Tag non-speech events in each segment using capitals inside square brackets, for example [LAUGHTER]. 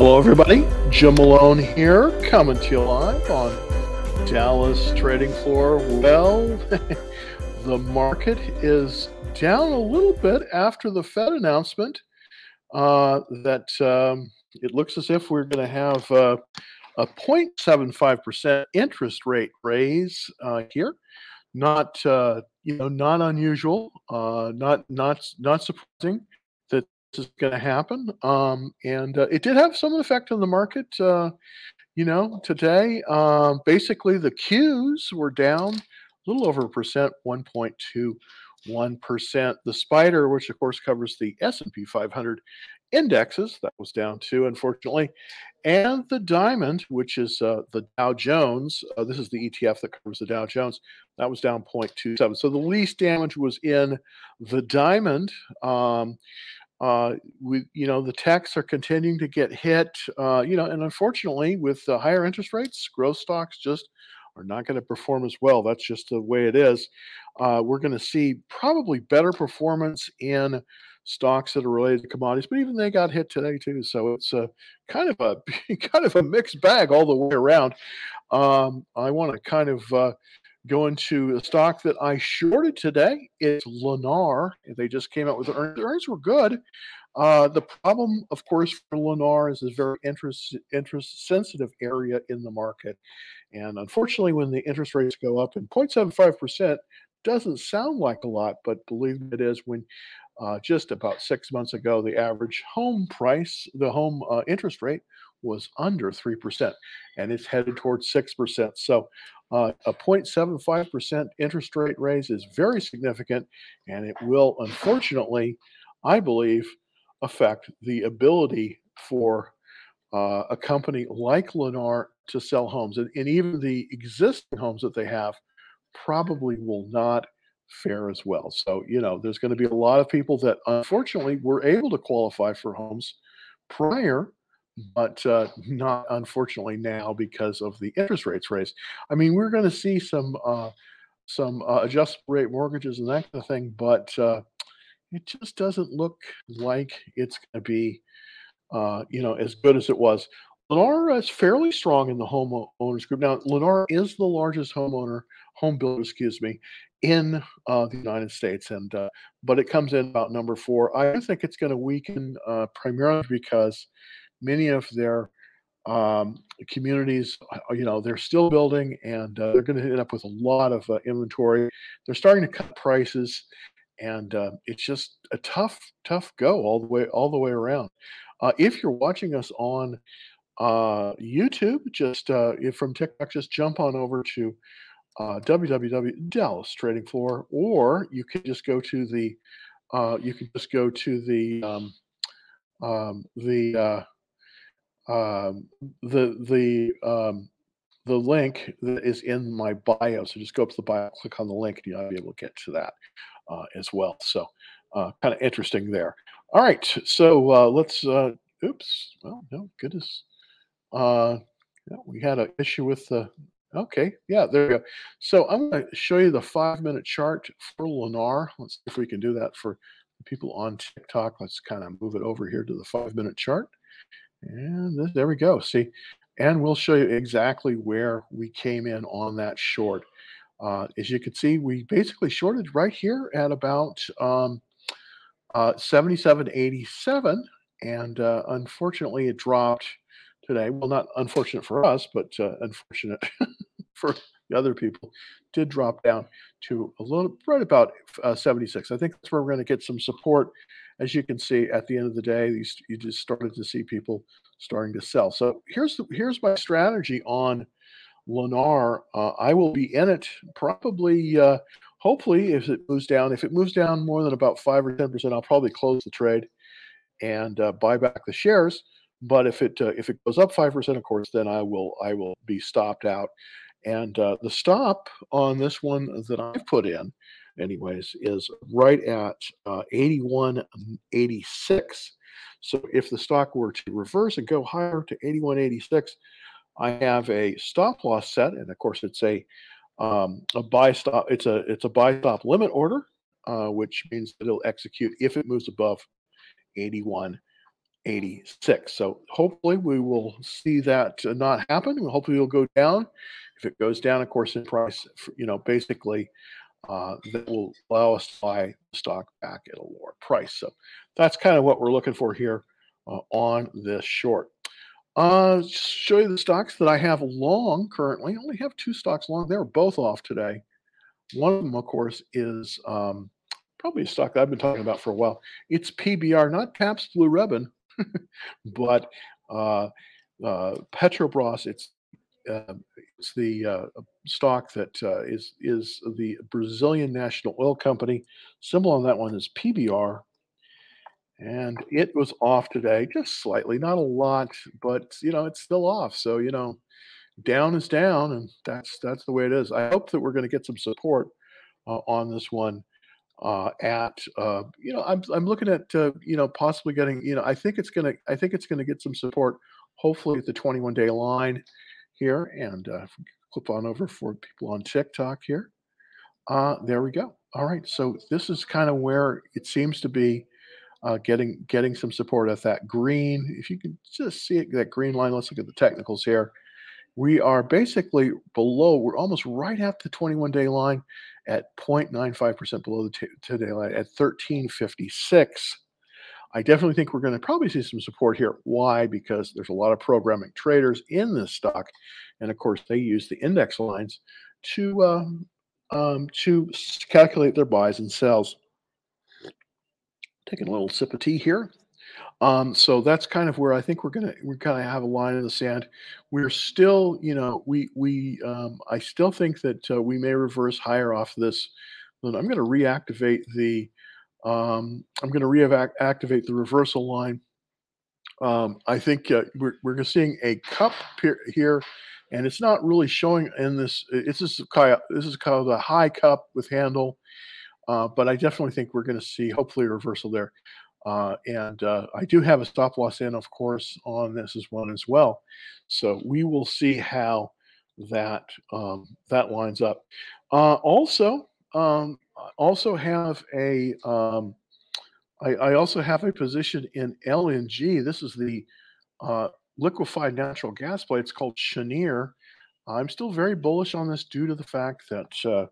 Hello, everybody. Jim Malone here, coming to you live on Dallas Trading Floor. Well, [LAUGHS] the market is down a little bit after the Fed announcement uh, that um, it looks as if we're going to have uh, a 0.75% interest rate raise uh, here. Not uh, you know not unusual, uh, not not not surprising is going to happen. Um, and uh, it did have some effect on the market. Uh, you know, today, uh, basically the Qs were down a little over a percent, 1.21%. The Spider, which of course covers the S&P 500 indexes, that was down too, unfortunately. And the Diamond, which is uh, the Dow Jones, uh, this is the ETF that covers the Dow Jones, that was down 0.27. So the least damage was in the Diamond. Um, uh, we, you know, the techs are continuing to get hit. Uh, you know, and unfortunately, with uh, higher interest rates, growth stocks just are not going to perform as well. That's just the way it is. Uh, we're going to see probably better performance in stocks that are related to commodities, but even they got hit today too. So it's a kind of a [LAUGHS] kind of a mixed bag all the way around. Um, I want to kind of uh, to a stock that I shorted today. It's Lennar. They just came out with the earnings. Earnings were good. Uh, the problem, of course, for Lennar is a very interest interest sensitive area in the market, and unfortunately, when the interest rates go up, and 0.75 percent doesn't sound like a lot, but believe me, it is when uh, just about six months ago, the average home price, the home uh, interest rate was under 3%, and it's headed towards 6%. So uh, a 0.75% interest rate raise is very significant, and it will, unfortunately, I believe, affect the ability for uh, a company like Lennar to sell homes. And, and even the existing homes that they have probably will not fare as well. So, you know, there's going to be a lot of people that unfortunately were able to qualify for homes prior but uh, not unfortunately now because of the interest rates raised. I mean, we're going to see some uh, some uh, adjustable rate mortgages and that kind of thing, but uh, it just doesn't look like it's going to be, uh, you know, as good as it was. Lennar is fairly strong in the home owners group. Now, Lennar is the largest homeowner, home builder, excuse me, in uh, the United States, and uh, but it comes in about number four. I think it's going to weaken uh, primarily because many of their um, communities, uh, you know, they're still building and uh, they're going to end up with a lot of uh, inventory. They're starting to cut prices, and uh, it's just a tough, tough go all the way, all the way around. Uh, if you're watching us on uh, YouTube, just if from TikTok, just jump on over to www Dallas Trading Floor, or you can just go to the, you can just go to the um, um, the um, the the um, the link that is in my bio. So just go up to the bio, click on the link, and you'll be able to get to that uh, as well. So uh, kind of interesting there. All right, so uh, let's. Uh, oops. Well, no goodness. Uh, we had an issue with the. Okay, yeah, there we go. So I'm going to show you the five minute chart for Lennar. Let's see if we can do that for people on TikTok. Let's kind of move it over here to the five minute chart. And this, there we go. See, and we'll show you exactly where we came in on that short. Uh, as you can see, we basically shorted right here at about um, uh, 77.87, and uh, unfortunately, it dropped today. Well, not unfortunate for us, but uh, unfortunate [LAUGHS] for the other people. Did drop down to a little right about uh, 76. I think that's where we're going to get some support as you can see at the end of the day, these you just started to see people starting to sell. So here's the, here's my strategy on Lennar. Uh, I will be in it probably, uh, hopefully, if it moves down. If it moves down more than about five or ten percent, I'll probably close the trade and uh, buy back the shares. But if it uh, if it goes up five percent, of course, then I will I will be stopped out. And uh, the stop on this one that I've put in anyways, is right at uh, 81.86. So if the stock were to reverse and go higher to 81.86, I have a stop loss set, and of course it's a um, a buy stop. It's a it's a buy stop limit order, uh, which means that it'll execute if it moves above 81 86. So hopefully we will see that not happen. Hopefully it'll go down. If it goes down, of course, in price, you know, basically uh, that will allow us to buy the stock back at a lower price. So that's kind of what we're looking for here uh, on this short. Uh, show you the stocks that I have long currently. I only have two stocks long. They are both off today. One of them, of course, is um, probably a stock that I've been talking about for a while. It's PBR, not Pabst Blue Ribbon, [LAUGHS] but uh, uh, Petrobras. It's uh, it's the uh, stock that uh, is is the Brazilian National Oil Company. Symbol on that one is PBR, and it was off today, just slightly, not a lot, but you know it's still off. So you know, down is down, and that's that's the way it is. I hope that we're going to get some support uh, on this one uh, at uh, you know I'm I'm looking at uh, you know possibly getting you know I think it's gonna I think it's gonna get some support hopefully at the 21 day line here and uh, clip on over for people on TikTok here. Uh, there we go. All right, so this is kind of where it seems to be uh, getting getting some support at that green. If you can just see it, that green line. Let's look at the technicals here. We are basically below. We're almost right at the 21 day line at 0.95% below the today line at 1356. I definitely think we're going to probably see some support here. Why? Because there's a lot of programming traders in this stock, and of course they use the index lines to um, um, to calculate their buys and sells. Taking a little sip of tea here. Um, so that's kind of where I think we're gonna we're kind of have a line in the sand. We're still, you know, we we um, I still think that uh, we may reverse higher off this. Then I'm going to reactivate the um, I'm going to reactivate the reversal line. Um, I think uh, we're we're seeing a cup here, and it's not really showing in this. This kind of, this is kind of a high cup with handle, uh, but I definitely think we're going to see hopefully a reversal there. Uh, and uh, I do have a stop loss in, of course, on this as one as well. So we will see how that um, that lines up. Uh, also, um, also have a um, I, I, also have a position in LNG. This is the uh, liquefied natural gas play. It's called Cheniere. I'm still very bullish on this due to the fact that uh,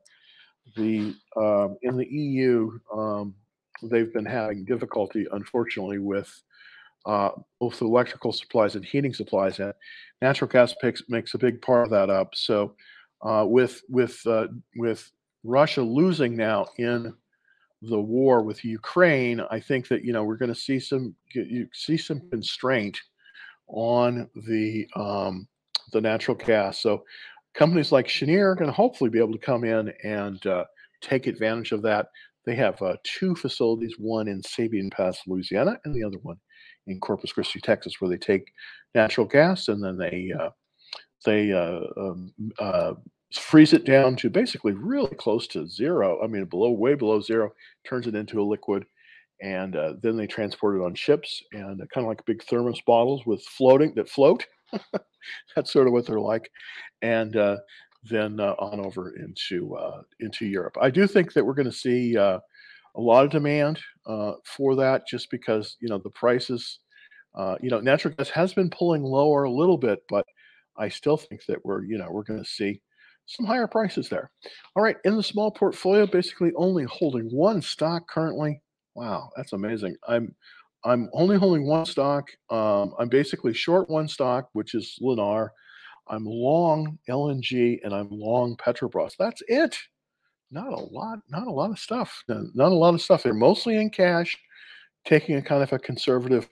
the um, in the EU um, they've been having difficulty, unfortunately, with uh, both electrical supplies and heating supplies, and natural gas picks, makes a big part of that up. So, uh, with with uh, with Russia losing now in the war with Ukraine, I think that you know we're going to see some you see some constraint on the um, the natural gas. So, companies like Cheniere are going to hopefully be able to come in and uh, take advantage of that. They have uh, two facilities, one in Sabine Pass, Louisiana, and the other one in Corpus Christi, Texas, where they take natural gas and then they uh, they uh, um, uh, freeze it down to basically really close to zero. I mean, below, way below zero, turns it into a liquid, and uh, then they transport it on ships and kind of like big thermos bottles with floating that float. [LAUGHS] That's sort of what they're like, and uh, then uh, on over into uh, into Europe. I do think that we're going to see uh, a lot of demand uh, for that, just because you know the prices. Uh, you know, natural gas has been pulling lower a little bit, but I still think that we're you know we're going to see some higher prices there. All right, in the small portfolio, basically only holding one stock currently. Wow, that's amazing. I'm I'm only holding one stock. Um, I'm basically short one stock, which is Lennar. I'm long LNG and I'm long Petrobras. That's it. Not a lot, not a lot of stuff. Not a lot of stuff. They're mostly in cash, taking a kind of a conservative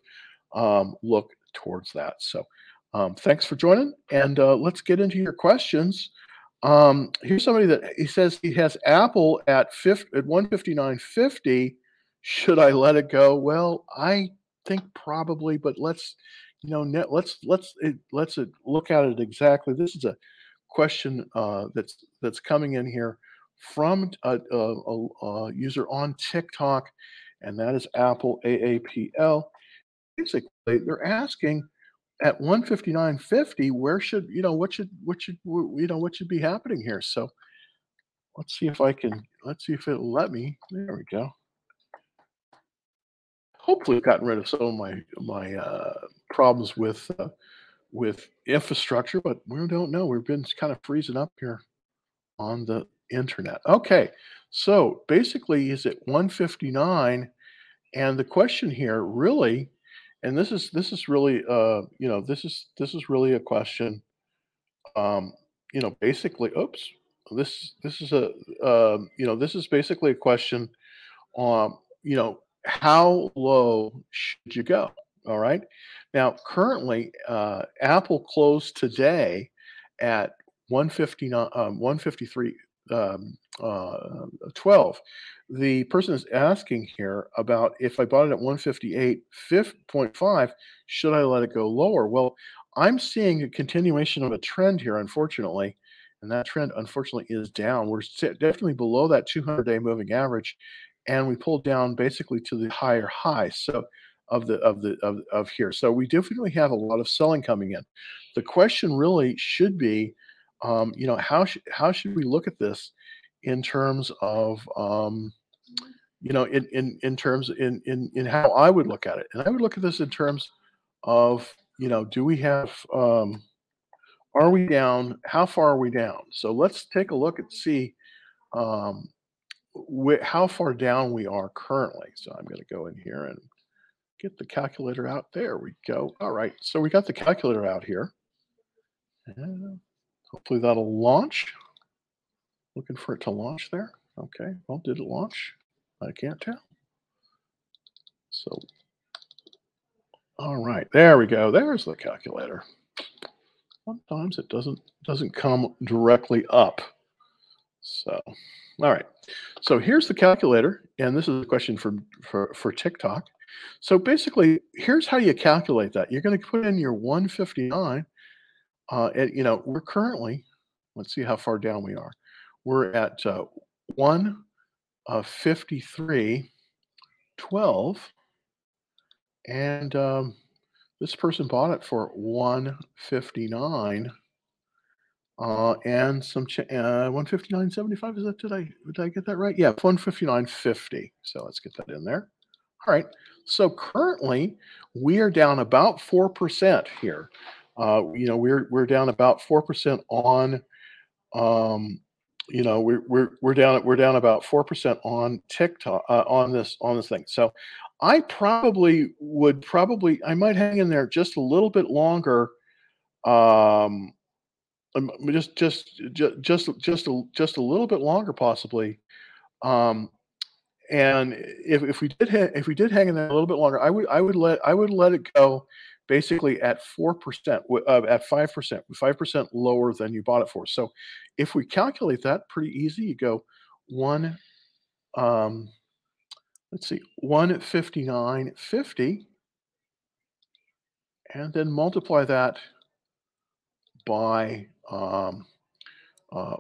um, look towards that. So um, thanks for joining, and uh, let's get into your questions. Um, here's somebody that he says he has Apple at 50, at 159.50. Should I let it go? Well, I think probably, but let's you know, net, let's let's it, let's it, look at it exactly. This is a question uh, that's that's coming in here from a, a, a, a, user on TikTok, and that is Apple AAPL. Basically, they're asking at 159.50, where should you know what should what should you know what should be happening here? So let's see if I can let's see if it'll let me. There we go. hopefully gotten rid of some of my my uh, problems with uh, with infrastructure, but we don't know. We've been kind of freezing up here on the internet. Okay, so basically, is it 159? And the question here really, and this is this is really uh, you know this is this is really a question. Um, you know, basically, oops, this this is a um, you know this is basically a question. Um, you know, how low should you go? All right. Now, currently, uh, Apple closed today at 159, um, 153, um, uh, 12. The person is asking here about if I bought it at 158.5, should I let it go lower? Well, I'm seeing a continuation of a trend here, unfortunately, and that trend, unfortunately, is down. We're definitely below that 200 day moving average, and we pulled down basically to the higher high. So, of the of the of, of here. So we definitely have a lot of selling coming in. The question really should be, um, you know, how sh- how should we look at this in terms of um, you know in in in terms in in in how I would look at it, and I would look at this in terms of you know, do we have um, are we down? How far are we down? So let's take a look and see um, wh- how far down we are currently. So I'm going to go in here and get the calculator out. There we go. All right. So we got the calculator out here. Hopefully that'll launch. Looking for it to launch there. Okay. Well, did it launch? I can't tell. So, all right. There we go. There's the calculator. Sometimes it doesn't doesn't come directly up. So, all right. So here's the calculator, and this is a question for for for TikTok. So basically, here's how you calculate that. You're going to put in your 159. Uh, you know we're currently. Let's see how far down we are. We're at uh, 153, 12, and um, this person bought it for 159 uh, and some ch- uh, 159.75. Is that did I did I get that right? Yeah, 159.50. So let's get that in there. All right. So currently we are down about four percent here. Uh, you know, we're we're down about four percent on. Um, you know, we're we're we're down we're down about four percent on TikTok uh, on this on this thing. So I probably would probably I might hang in there just a little bit longer. Um, um, just just just just just a, just a little bit longer possibly. Um, and if, if we did ha- if we did hang in there a little bit longer, I would I would let I would let it go basically at four percent uh, at five percent five percent lower than you bought it for. So if we calculate that pretty easy, you go one um, let's see 159.50 and then multiply that by um, uh,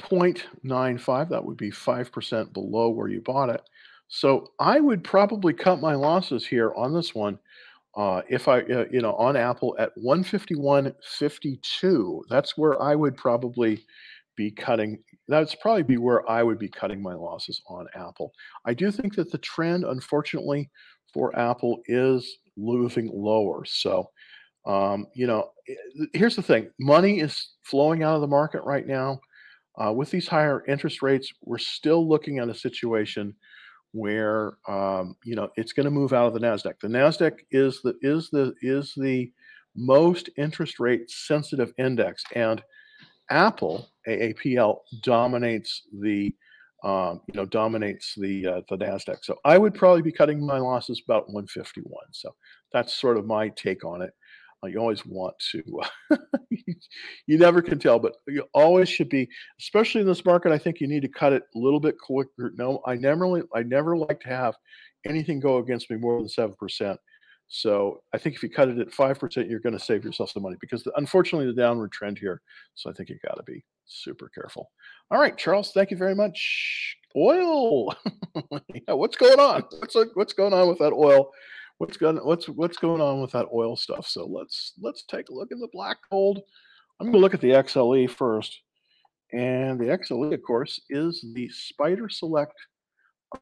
0.95 that would be 5% below where you bought it so i would probably cut my losses here on this one uh, if i uh, you know on apple at 151.52 that's where i would probably be cutting that's probably be where i would be cutting my losses on apple. I do think that the trend unfortunately for apple is moving lower so um, you know here's the thing money is flowing out of the market right now. Uh, with these higher interest rates we're still looking at a situation where um, you know it's going to move out of the nasdaq the nasdaq is the is the is the most interest rate sensitive index and Apple AAPL dominates the um, you know dominates the uh, the Nasdaq. So I would probably be cutting my losses about 151. So that's sort of my take on it. Uh, you always want to [LAUGHS] you never can tell, but you always should be, especially in this market. I think you need to cut it a little bit quicker. No, I never I never like to have anything go against me more than seven percent. So I think if you cut it at 5%, you're going to save yourself some money because the, unfortunately the downward trend here. So I think you got to be super careful. All right, Charles, thank you very much. Oil. [LAUGHS] yeah, what's going on? What's what's going on with that oil? What's going what's what's going on with that oil stuff? So let's let's take a look at the black gold. I'm going to look at the XLE first. And the XLE, of course, is the Spider Select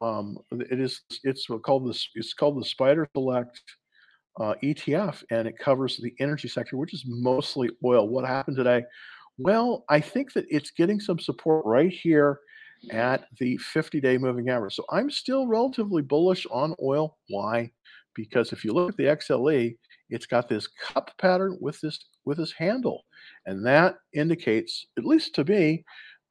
Um, it is it's called this it's called the Spider Select uh, ETF, and it covers the energy sector, which is mostly oil. What happened today? Well, I think that it's getting some support right here at the 50-day moving average. So I'm still relatively bullish on oil. Why? Because if you look at the XLE, it's got this cup pattern with this with this handle, and that indicates, at least to me,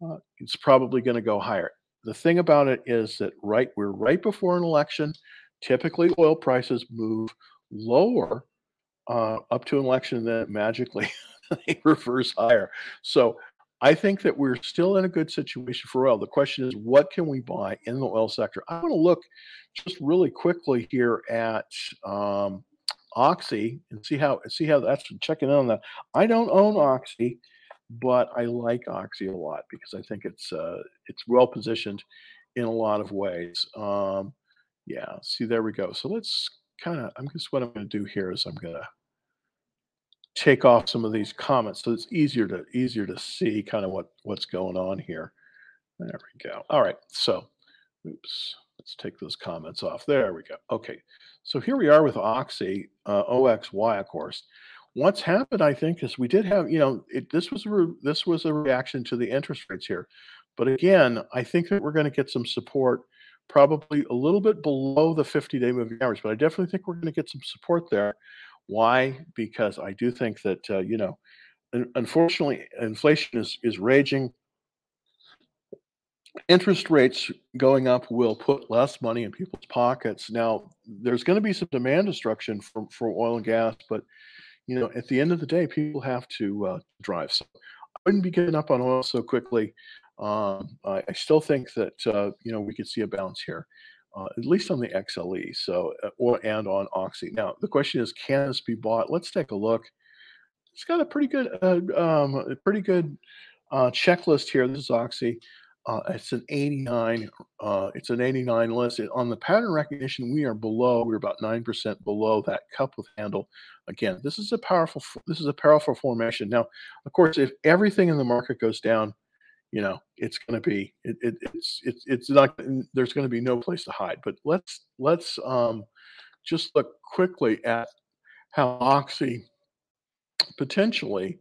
uh, it's probably going to go higher. The thing about it is that right we're right before an election. Typically, oil prices move lower uh, up to an election, then magically [LAUGHS] they reverse higher. So I think that we're still in a good situation for oil. The question is, what can we buy in the oil sector? I want to look just really quickly here at um, Oxy and see how see how that's checking in on that. I don't own Oxy, but I like Oxy a lot because I think it's uh, it's well positioned in a lot of ways. Um, yeah, see there we go. So let's kind of. I'm just what I'm going to do here is I'm going to take off some of these comments so it's easier to easier to see kind of what what's going on here. There we go. All right, so oops, let's take those comments off. There we go. Okay, so here we are with Oxy, uh, OXY, of course. What's happened, I think, is we did have, you know, it, this was re- this was a reaction to the interest rates here, but again, I think that we're going to get some support, probably a little bit below the 50-day moving average, but I definitely think we're going to get some support there. Why? Because I do think that uh, you know, unfortunately, inflation is is raging. Interest rates going up will put less money in people's pockets. Now, there's going to be some demand destruction for for oil and gas, but you know, at the end of the day, people have to uh, drive. So I wouldn't be getting up on oil so quickly. Um, I, I, still think that uh, you know we could see a bounce here uh, at least on the XLE. So, uh, or and on Oxy. Now, the question is, can this be bought? Let's take a look. It's got a pretty good, uh, um, a pretty good uh, checklist here. This is Oxy. Uh, it's an 89. Uh, it's an 89 list. It, on the pattern recognition, we are below. We're about nine percent below that cup with handle. Again, this is a powerful. This is a powerful formation. Now, of course, if everything in the market goes down, you know it's going to be it, it, it's it's it's not there's going to be no place to hide but let's let's um just look quickly at how oxy potentially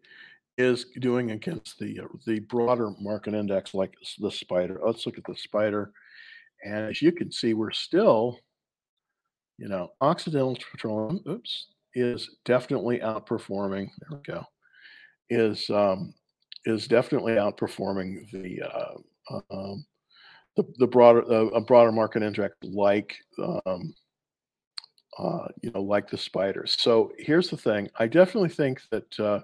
is doing against the uh, the broader market index like the spider. Let's look at the spider and as you can see we're still you know occidental petroleum oops is definitely outperforming there we go is um is definitely outperforming the uh, um, the, the broader uh, a broader market index like um, uh, you know like the spiders. So here's the thing: I definitely think that uh,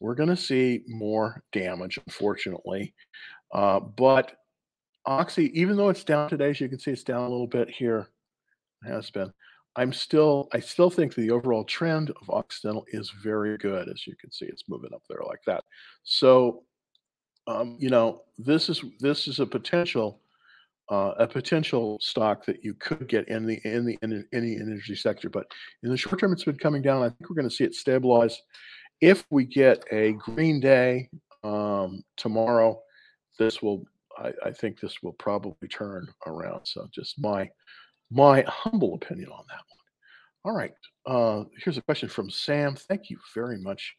we're going to see more damage, unfortunately. Uh, but Oxy, even though it's down today, as you can see, it's down a little bit here. It has been. I'm still, I still think the overall trend of Occidental is very good. As you can see, it's moving up there like that. So, um, you know, this is this is a potential, uh, a potential stock that you could get in the in the in any energy sector. But in the short term, it's been coming down. I think we're going to see it stabilize. If we get a green day um, tomorrow, this will, I, I think, this will probably turn around. So, just my my humble opinion on that one. All right. Uh, here's a question from Sam. Thank you very much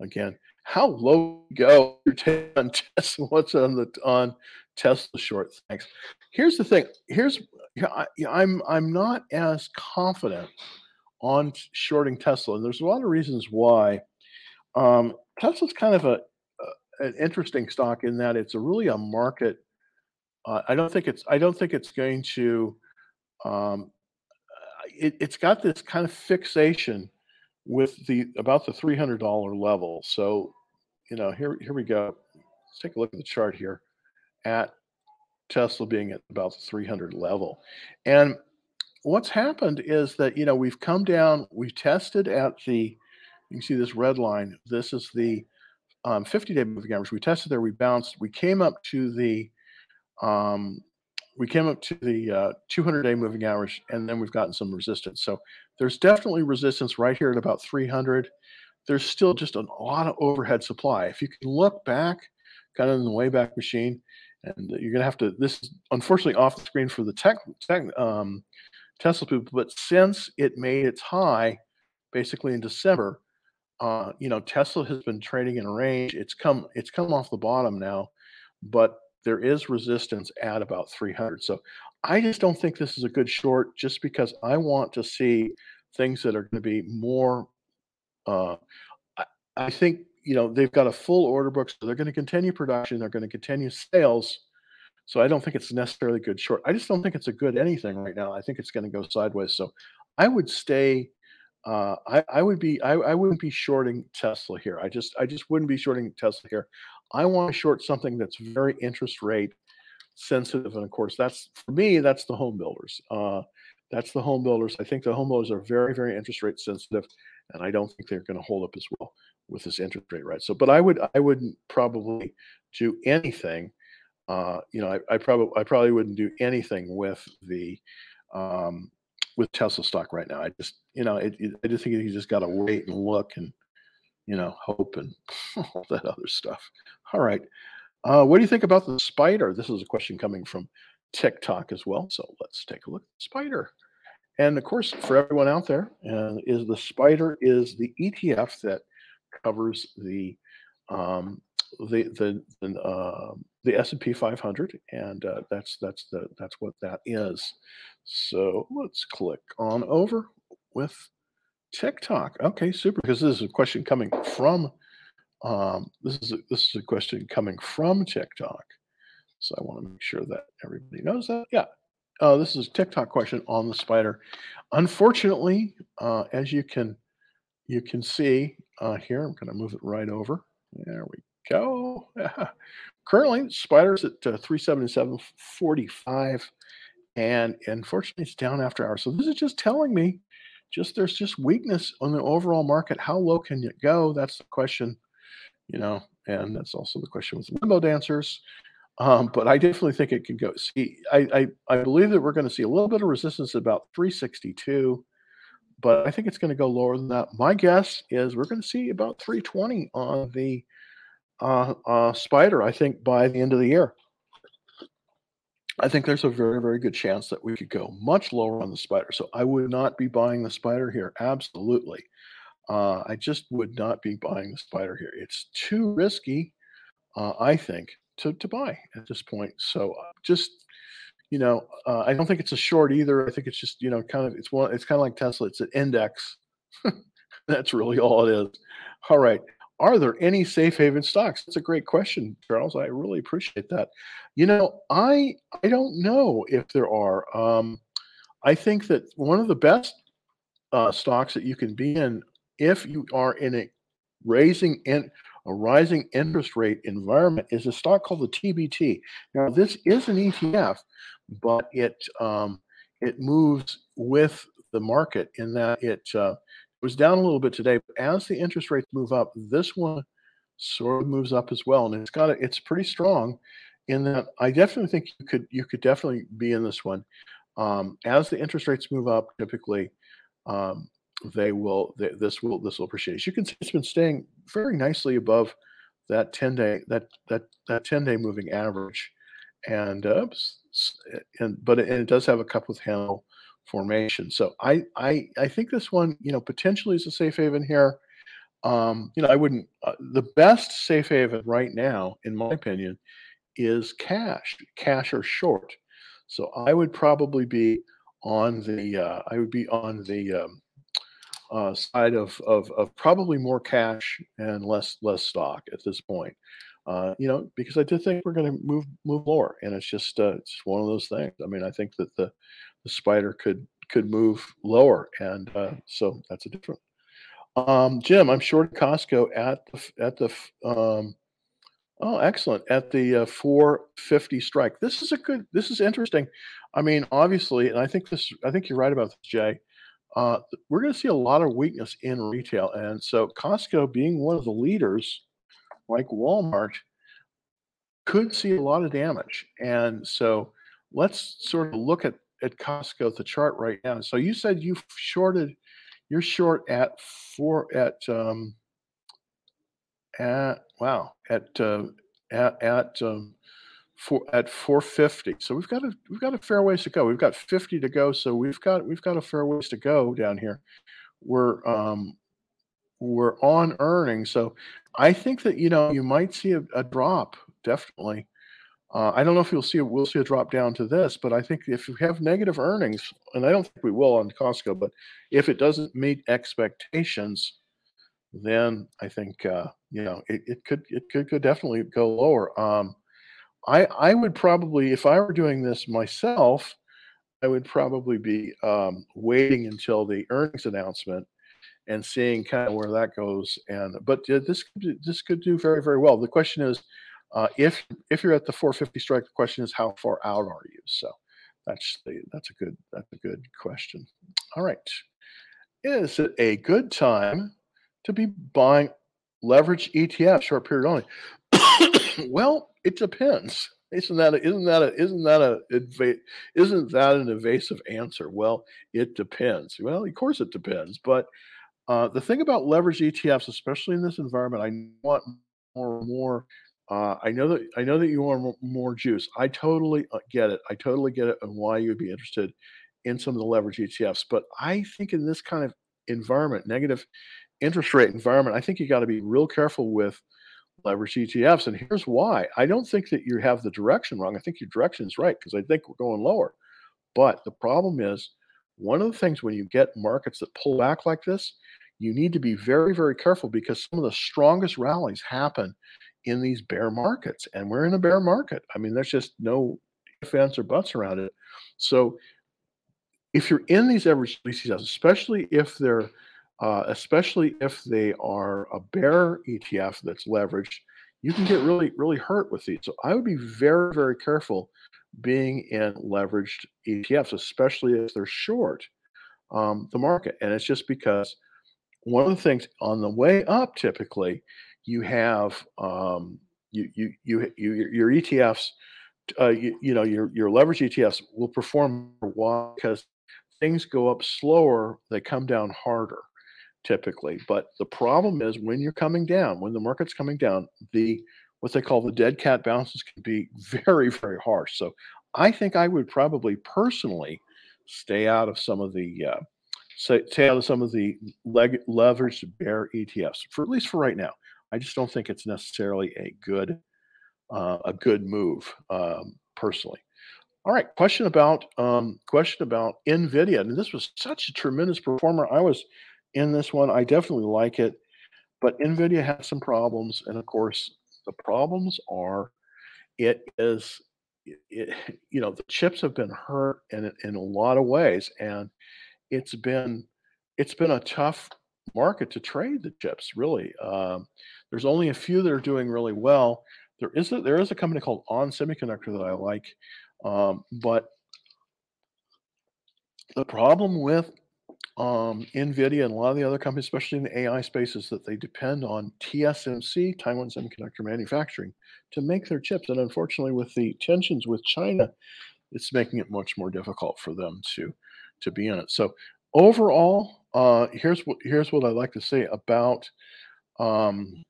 again. How low go [LAUGHS] your take on Tesla? What's on the on Tesla short? Thanks. Here's the thing. Here's I, I'm I'm not as confident on shorting Tesla, and there's a lot of reasons why. Um, Tesla's kind of a, a an interesting stock in that it's a really a market. Uh, I don't think it's I don't think it's going to um, it, it's got this kind of fixation with the about the three hundred dollar level. So, you know, here here we go. Let's take a look at the chart here at Tesla being at about the 300 level. And what's happened is that, you know, we've come down, we've tested at the, you can see this red line. This is the um, 50 day moving average. We tested there, we bounced, we came up to the um, we came up to the uh, 200 day moving average and then we've gotten some resistance. So there's definitely resistance right here at about 300. There's still just a lot of overhead supply. If you can look back, kind of in the Wayback Machine, and you're going to have to. This is unfortunately off the screen for the tech, tech um, Tesla people, but since it made its high, basically in December, uh, you know, Tesla has been trading in a range. It's come it's come off the bottom now, but there is resistance at about 300. So I just don't think this is a good short, just because I want to see things that are going to be more. Uh, I, I think you know they've got a full order book, so they're going to continue production. They're going to continue sales. So I don't think it's necessarily good short. I just don't think it's a good anything right now. I think it's going to go sideways. So I would stay. Uh, I, I would be. I, I wouldn't be shorting Tesla here. I just. I just wouldn't be shorting Tesla here. I want to short something that's very interest rate sensitive, and of course, that's for me. That's the home builders. Uh, that's the home builders. I think the home builders are very, very interest rate sensitive, and I don't think they're going to hold up as well with this interest rate, right? So, but I would. I wouldn't probably do anything uh, you know, I, I probably I probably wouldn't do anything with the um, with Tesla stock right now. I just you know it, it, I just think you just got to wait and look and you know hope and [LAUGHS] all that other stuff. All right, uh, what do you think about the spider? This is a question coming from TikTok as well. So let's take a look at spider. And of course, for everyone out there, uh, is the spider is the ETF that covers the um, the the the, uh, the S&P 500 and uh, that's that's the that's what that is. So let's click on over with TikTok. Okay, super because this is a question coming from um, this is a, this is a question coming from TikTok. So I want to make sure that everybody knows that. Yeah. Uh, this is a TikTok question on the spider. Unfortunately, uh, as you can you can see uh, here, I'm going to move it right over. There we go. [LAUGHS] Currently, Spider's at uh, 377.45, and unfortunately, it's down after hours. So this is just telling me, just there's just weakness on the overall market. How low can it go? That's the question, you know, and that's also the question with limbo dancers. Um, but I definitely think it can go. See, I, I, I believe that we're going to see a little bit of resistance about 362, but I think it's going to go lower than that. My guess is we're going to see about 320 on the uh, uh, Spider, I think, by the end of the year. I think there's a very, very good chance that we could go much lower on the Spider. So I would not be buying the Spider here. Absolutely. Uh, I just would not be buying the Spider here. It's too risky, uh, I think, to, to buy at this point. So uh, just, you know, uh, I don't think it's a short either. I think it's just, you know, kind of, it's one, it's kind of like Tesla. It's an index. [LAUGHS] That's really all it is. All right. Are there any safe haven stocks? That's a great question, Charles. I really appreciate that. You know, I I don't know if there are. Um, I think that one of the best uh, stocks that you can be in if you are in a raising in a rising interest rate environment is a stock called the TBT. Now, this is an ETF, but it um, it moves with the market in that it uh, was down a little bit today. But as the interest rates move up, this one sort of moves up as well, and it's got a, it's pretty strong. In that, I definitely think you could you could definitely be in this one. Um, as the interest rates move up, typically um, they will they, this will this will appreciate. As you can see, it's been staying very nicely above that 10 day that that that 10 day moving average, and uh, and but it, and it does have a cup with handle formation. So I I I think this one, you know, potentially is a safe haven here. Um, you know, I wouldn't. Uh, the best safe haven right now, in my opinion, is cash, cash or short. So I would probably be on the uh, I would be on the um, uh, side of, of of probably more cash and less less stock at this point. Uh, you know, because I do think we're going to move move lower, and it's just uh, it's one of those things. I mean, I think that the the spider could could move lower, and uh, so that's a different. Um, Jim, I'm short Costco at the at the um, oh excellent at the uh, 450 strike. This is a good. This is interesting. I mean, obviously, and I think this. I think you're right about this, Jay. Uh, we're going to see a lot of weakness in retail, and so Costco, being one of the leaders, like Walmart, could see a lot of damage. And so let's sort of look at at Costco, at the chart right now. So you said you shorted, you're short at four at um at wow at uh, at at um four at 450. So we've got a we've got a fair ways to go. We've got 50 to go, so we've got we've got a fair ways to go down here. We're um we're on earnings, so I think that you know you might see a, a drop definitely. Uh, I don't know if you'll see we'll see a drop down to this, but I think if you have negative earnings, and I don't think we will on Costco, but if it doesn't meet expectations, then I think uh, you know it, it could it could, could definitely go lower. Um, I I would probably if I were doing this myself, I would probably be um, waiting until the earnings announcement and seeing kind of where that goes. And but this this could do very very well. The question is, uh, if if you're at the 450 strike, the question is how far out are you? So that's the that's a good that's a good question. All right, is it a good time to be buying leverage ETF short period only? [COUGHS] well, it depends. Isn't that a, isn't that a, isn't that a isn't that an evasive answer? Well, it depends. Well, of course it depends, but uh, the thing about leverage ETFs, especially in this environment, I want more and more. Uh, I know that I know that you want more juice. I totally uh, get it. I totally get it, and why you'd be interested in some of the leverage ETFs. But I think in this kind of environment, negative interest rate environment, I think you got to be real careful with leverage ETFs. And here's why. I don't think that you have the direction wrong. I think your direction is right because I think we're going lower. But the problem is, one of the things when you get markets that pull back like this, you need to be very, very careful because some of the strongest rallies happen in these bear markets. And we're in a bear market. I mean, there's just no ifs, or buts around it. So if you're in these average ETFs, especially if they're uh, especially if they are a bear ETF that's leveraged, you can get really, really hurt with these. So I would be very, very careful being in leveraged ETFs, especially if they're short um, the market. And it's just because one of the things on the way up, typically, you have um, you, you you you your ETFs, uh, you, you know your your leverage ETFs will perform well because things go up slower, they come down harder typically. But the problem is when you're coming down, when the market's coming down, the what they call the dead cat bounces can be [LAUGHS] very, very harsh. So I think I would probably personally stay out of some of the uh, stay, out of some of the leg, leveraged bear ETFs for at least for right now. I just don't think it's necessarily a good uh, a good move um, personally. All right, question about um, question about Nvidia, and this was such a tremendous performer. I was in this one. I definitely like it, but Nvidia has some problems, and of course, the problems are it is it, [LAUGHS] you know the chips have been hurt in in a lot of ways, and it's been it's been a tough market to trade the chips. Really, um, there's only a few that are doing really well. There is a, there is a company called On Semiconductor that I like, um, but the problem with um, NVIDIA and a lot of the other companies, especially in the AI space, is that they depend on TSMC, Taiwan Semiconductor Manufacturing, to make their chips. And unfortunately, with the tensions with China, it's making it much more difficult for them to to be in it. So overall, uh, here's what here's what I like to say about um,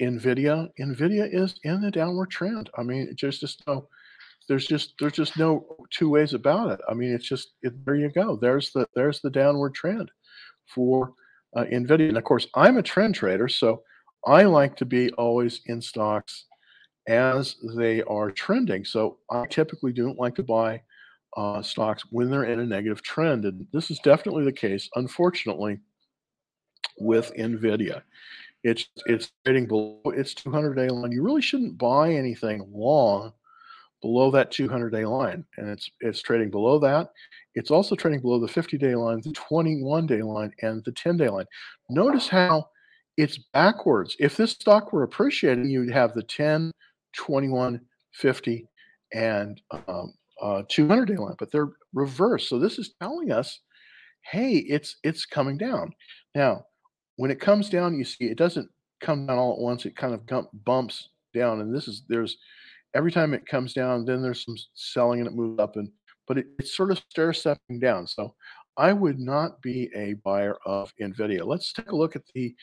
NVIDIA. NVIDIA is in the downward trend. I mean, just just no there's just there's just no two ways about it. I mean, it's just it, there you go. There's the there's the downward trend for uh, Nvidia, and of course, I'm a trend trader, so I like to be always in stocks as they are trending. So I typically don't like to buy uh, stocks when they're in a negative trend, and this is definitely the case, unfortunately, with Nvidia. It's it's trading below its 200 day line. You really shouldn't buy anything long below that 200 day line and it's it's trading below that. It's also trading below the 50 day line the 21 day line and the 10 day line. Notice how it's backwards. If this stock were appreciating you'd have the 10 21 50 and um, uh, 200 day line but they're reversed. So this is telling us hey it's it's coming down. Now when it comes down you see it doesn't come down all at once it kind of bumps down and this is there's every time it comes down, then there's some selling and it moves up, and but it, it's sort of stair stepping down. So I would not be a buyer of Nvidia. Let's take a look at the.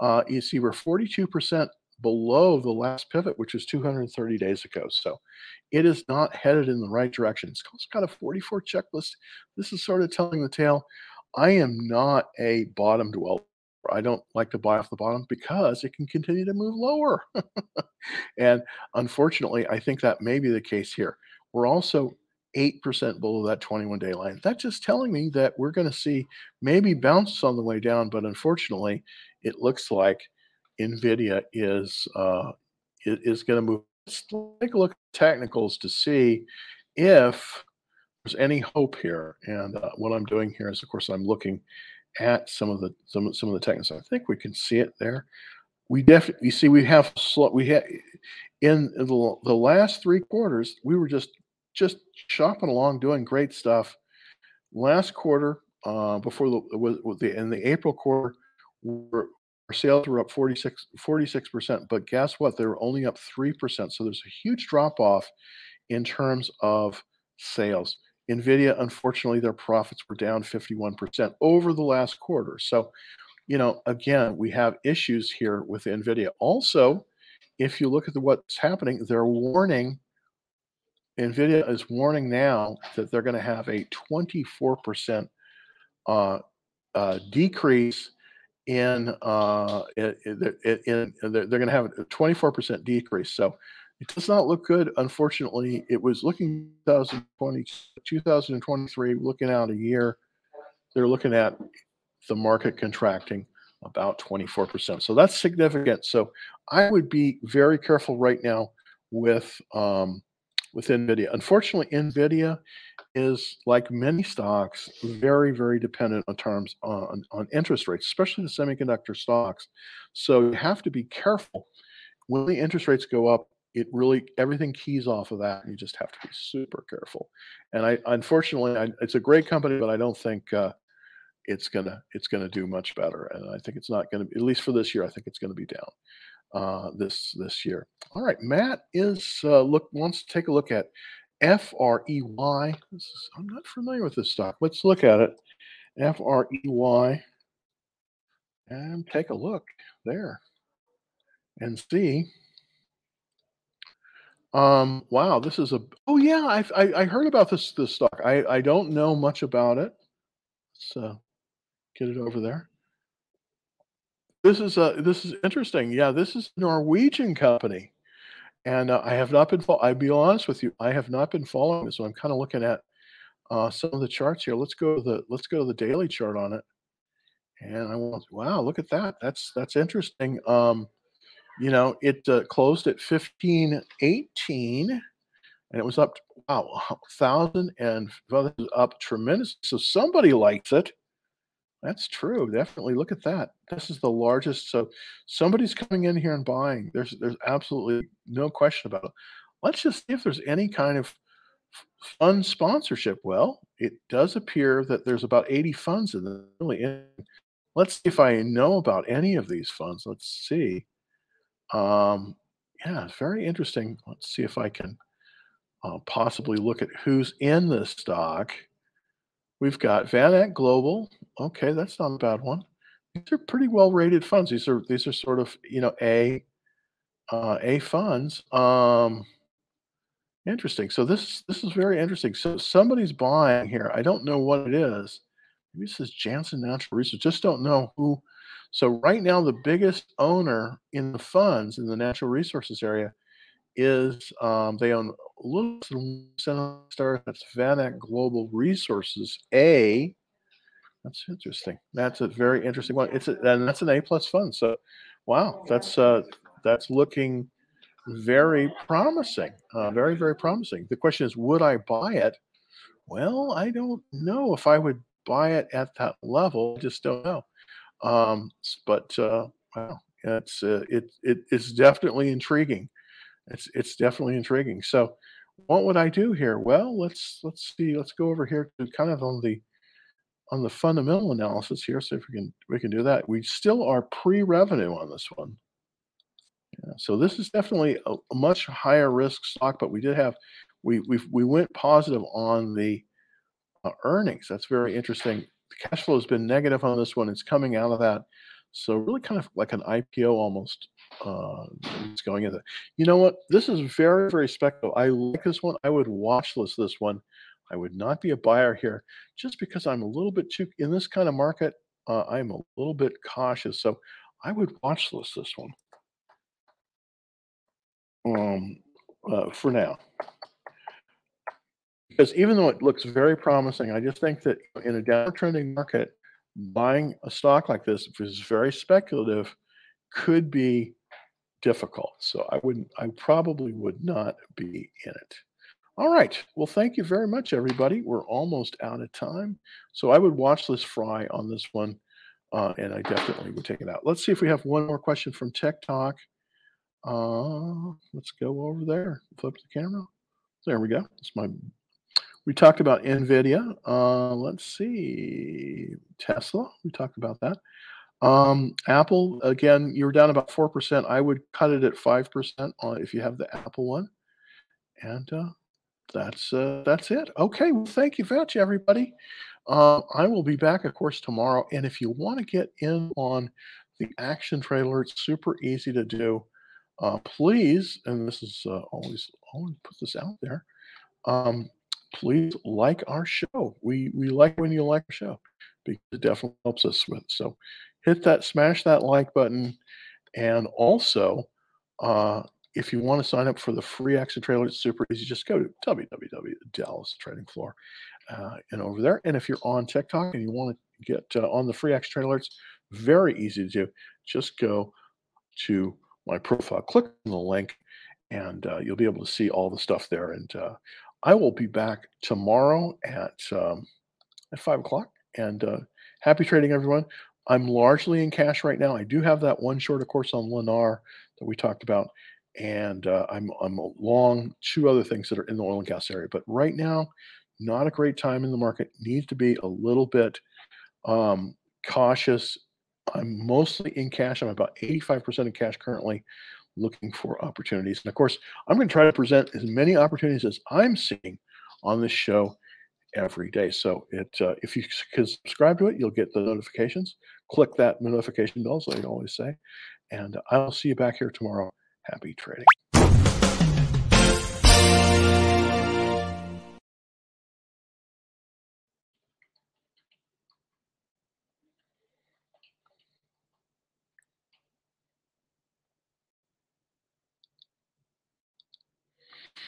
Uh, you see, we're 42% below the last pivot, which was 230 days ago. So it is not headed in the right direction. It's got a 44 checklist. This is sort of telling the tale. I am not a bottom dweller. I don't like to buy off the bottom because it can continue to move lower. [LAUGHS] and unfortunately, I think that may be the case here. We're also 8% below that 21 day line. That's just telling me that we're going to see maybe bounces on the way down, but unfortunately, it looks like NVIDIA is uh, is going to move. Let's take a look at technicals to see if there's any hope here. And uh, what I'm doing here is, of course, I'm looking at some of the some some of the technicals. I think we can see it there. We definitely see we have we had in the, the last three quarters we were just just shopping along doing great stuff. Last quarter, uh, before the, with the in the April quarter, we're, our sales were up 46 percent. But guess what? They were only up three percent. So there's a huge drop off in terms of sales. Nvidia, unfortunately, their profits were down 51% over the last quarter. So, you know, again, we have issues here with Nvidia. Also, if you look at the, what's happening, they're warning. Nvidia is warning now that they're going to have a 24% uh, uh, decrease in, uh, in, in, in they're, they're going to have a 24% decrease. So it does not look good. Unfortunately, it was looking 2020, 2023, looking out a year. They're looking at the market contracting about 24%. So that's significant. So I would be very careful right now with um, with Nvidia. Unfortunately, Nvidia is like many stocks, very very dependent on terms on on interest rates, especially the semiconductor stocks. So you have to be careful when the interest rates go up it really everything keys off of that. You just have to be super careful. And I unfortunately, I, it's a great company, but I don't think uh, it's gonna it's gonna do much better. And I think it's not gonna at least for this year. I think it's gonna be down uh, this this year. All right, Matt is uh, look wants to take a look at F R E Y. I'm not familiar with this stock. Let's look at it. F R E Y, and take a look there and see um, wow, this is a oh yeah, I've, I I heard about this this stock. I I don't know much about it. Uh, get it over there. This is uh this is interesting. Yeah, this is Norwegian company, and uh, I have not been. I'll be honest with you, I have not been following this. So I'm kind of looking at uh, some of the charts here. Let's go to the let's go to the daily chart on it, and I want wow, look at that. That's that's interesting. Um, you know, it uh, closed at 1518 and it was up, wow, 1,000 and well, up tremendously. So somebody likes it. That's true. Definitely look at that. This is the largest. So somebody's coming in here and buying. There's there's absolutely no question about it. Let's just see if there's any kind of fund sponsorship. Well, it does appear that there's about 80 funds in the really. Let's see if I know about any of these funds. Let's see. Um, yeah, very interesting. Let's see if I can uh, possibly look at who's in this stock. We've got VanEck Global. Okay, that's not a bad one. These are pretty well rated funds. These are these are sort of you know a uh, a funds. Um, interesting. So this this is very interesting. So somebody's buying here. I don't know what it is. Maybe this is Jansen Natural Resources. Just don't know who so right now, the biggest owner in the funds in the natural resources area is um, they own a little stars. That's VanEck Global Resources A. That's interesting. That's a very interesting one. It's a, and that's an A plus fund. So, wow, that's uh, that's looking very promising. Uh, very very promising. The question is, would I buy it? Well, I don't know if I would buy it at that level. I just don't know. Um, but uh, wow, it's uh, it it is definitely intriguing. It's it's definitely intriguing. So, what would I do here? Well, let's let's see. Let's go over here to kind of on the on the fundamental analysis here. See if we can we can do that. We still are pre-revenue on this one. Yeah, so this is definitely a, a, much higher risk stock, but we did have we we we went positive on the uh, earnings. That's very interesting cash flow has been negative on this one. It's coming out of that. So really kind of like an IPO almost Uh, it's going in there. You know what? This is very, very speculative. I like this one. I would watch list this one. I would not be a buyer here just because I'm a little bit too in this kind of market. Uh, I'm a little bit cautious, so I would watch list this one. Um, uh, for now, because even though it looks very promising, I just think that in a downtrending market, buying a stock like this, if it's very speculative, could be difficult. So I wouldn't, I probably would not be in it. All right. Well, thank you very much, everybody. We're almost out of time. So I would watch this fry on this one, uh, and I definitely would take it out. Let's see if we have one more question from TikTok. Uh, let's go over there. Flip the camera. There we go. It's my. We talked about Nvidia. Uh, let's see. Tesla. We talked about that. Um, Apple, again, you're down about 4%. I would cut it at 5% if you have the Apple one. And uh, that's uh, that's it. Okay, well, thank you very much, everybody. Uh, I will be back, of course, tomorrow. And if you want to get in on the action trailer, it's super easy to do. Uh, please, and this is uh, always always put this out there. Um, please like our show. We we like when you like our show because it definitely helps us with. So hit that, smash that like button, and also uh, if you want to sign up for the free action trailer, it's super easy. Just go to www.dallas Trading Floor uh, and over there. And if you're on TikTok and you want to get uh, on the free action trailer, it's very easy to do. Just go to my profile, click on the link, and uh, you'll be able to see all the stuff there. And uh, I will be back tomorrow at um, at five o'clock. And uh, happy trading, everyone. I'm largely in cash right now. I do have that one short, of course, on Lennar that we talked about, and uh, I'm I'm long two other things that are in the oil and gas area. But right now, not a great time in the market. Needs to be a little bit um, cautious. I'm mostly in cash. I'm about 85% in cash currently, looking for opportunities. And of course, I'm going to try to present as many opportunities as I'm seeing on this show every day. So it uh, if you can subscribe to it, you'll get the notifications. Click that notification bell, so I always say. And I'll see you back here tomorrow. Happy trading.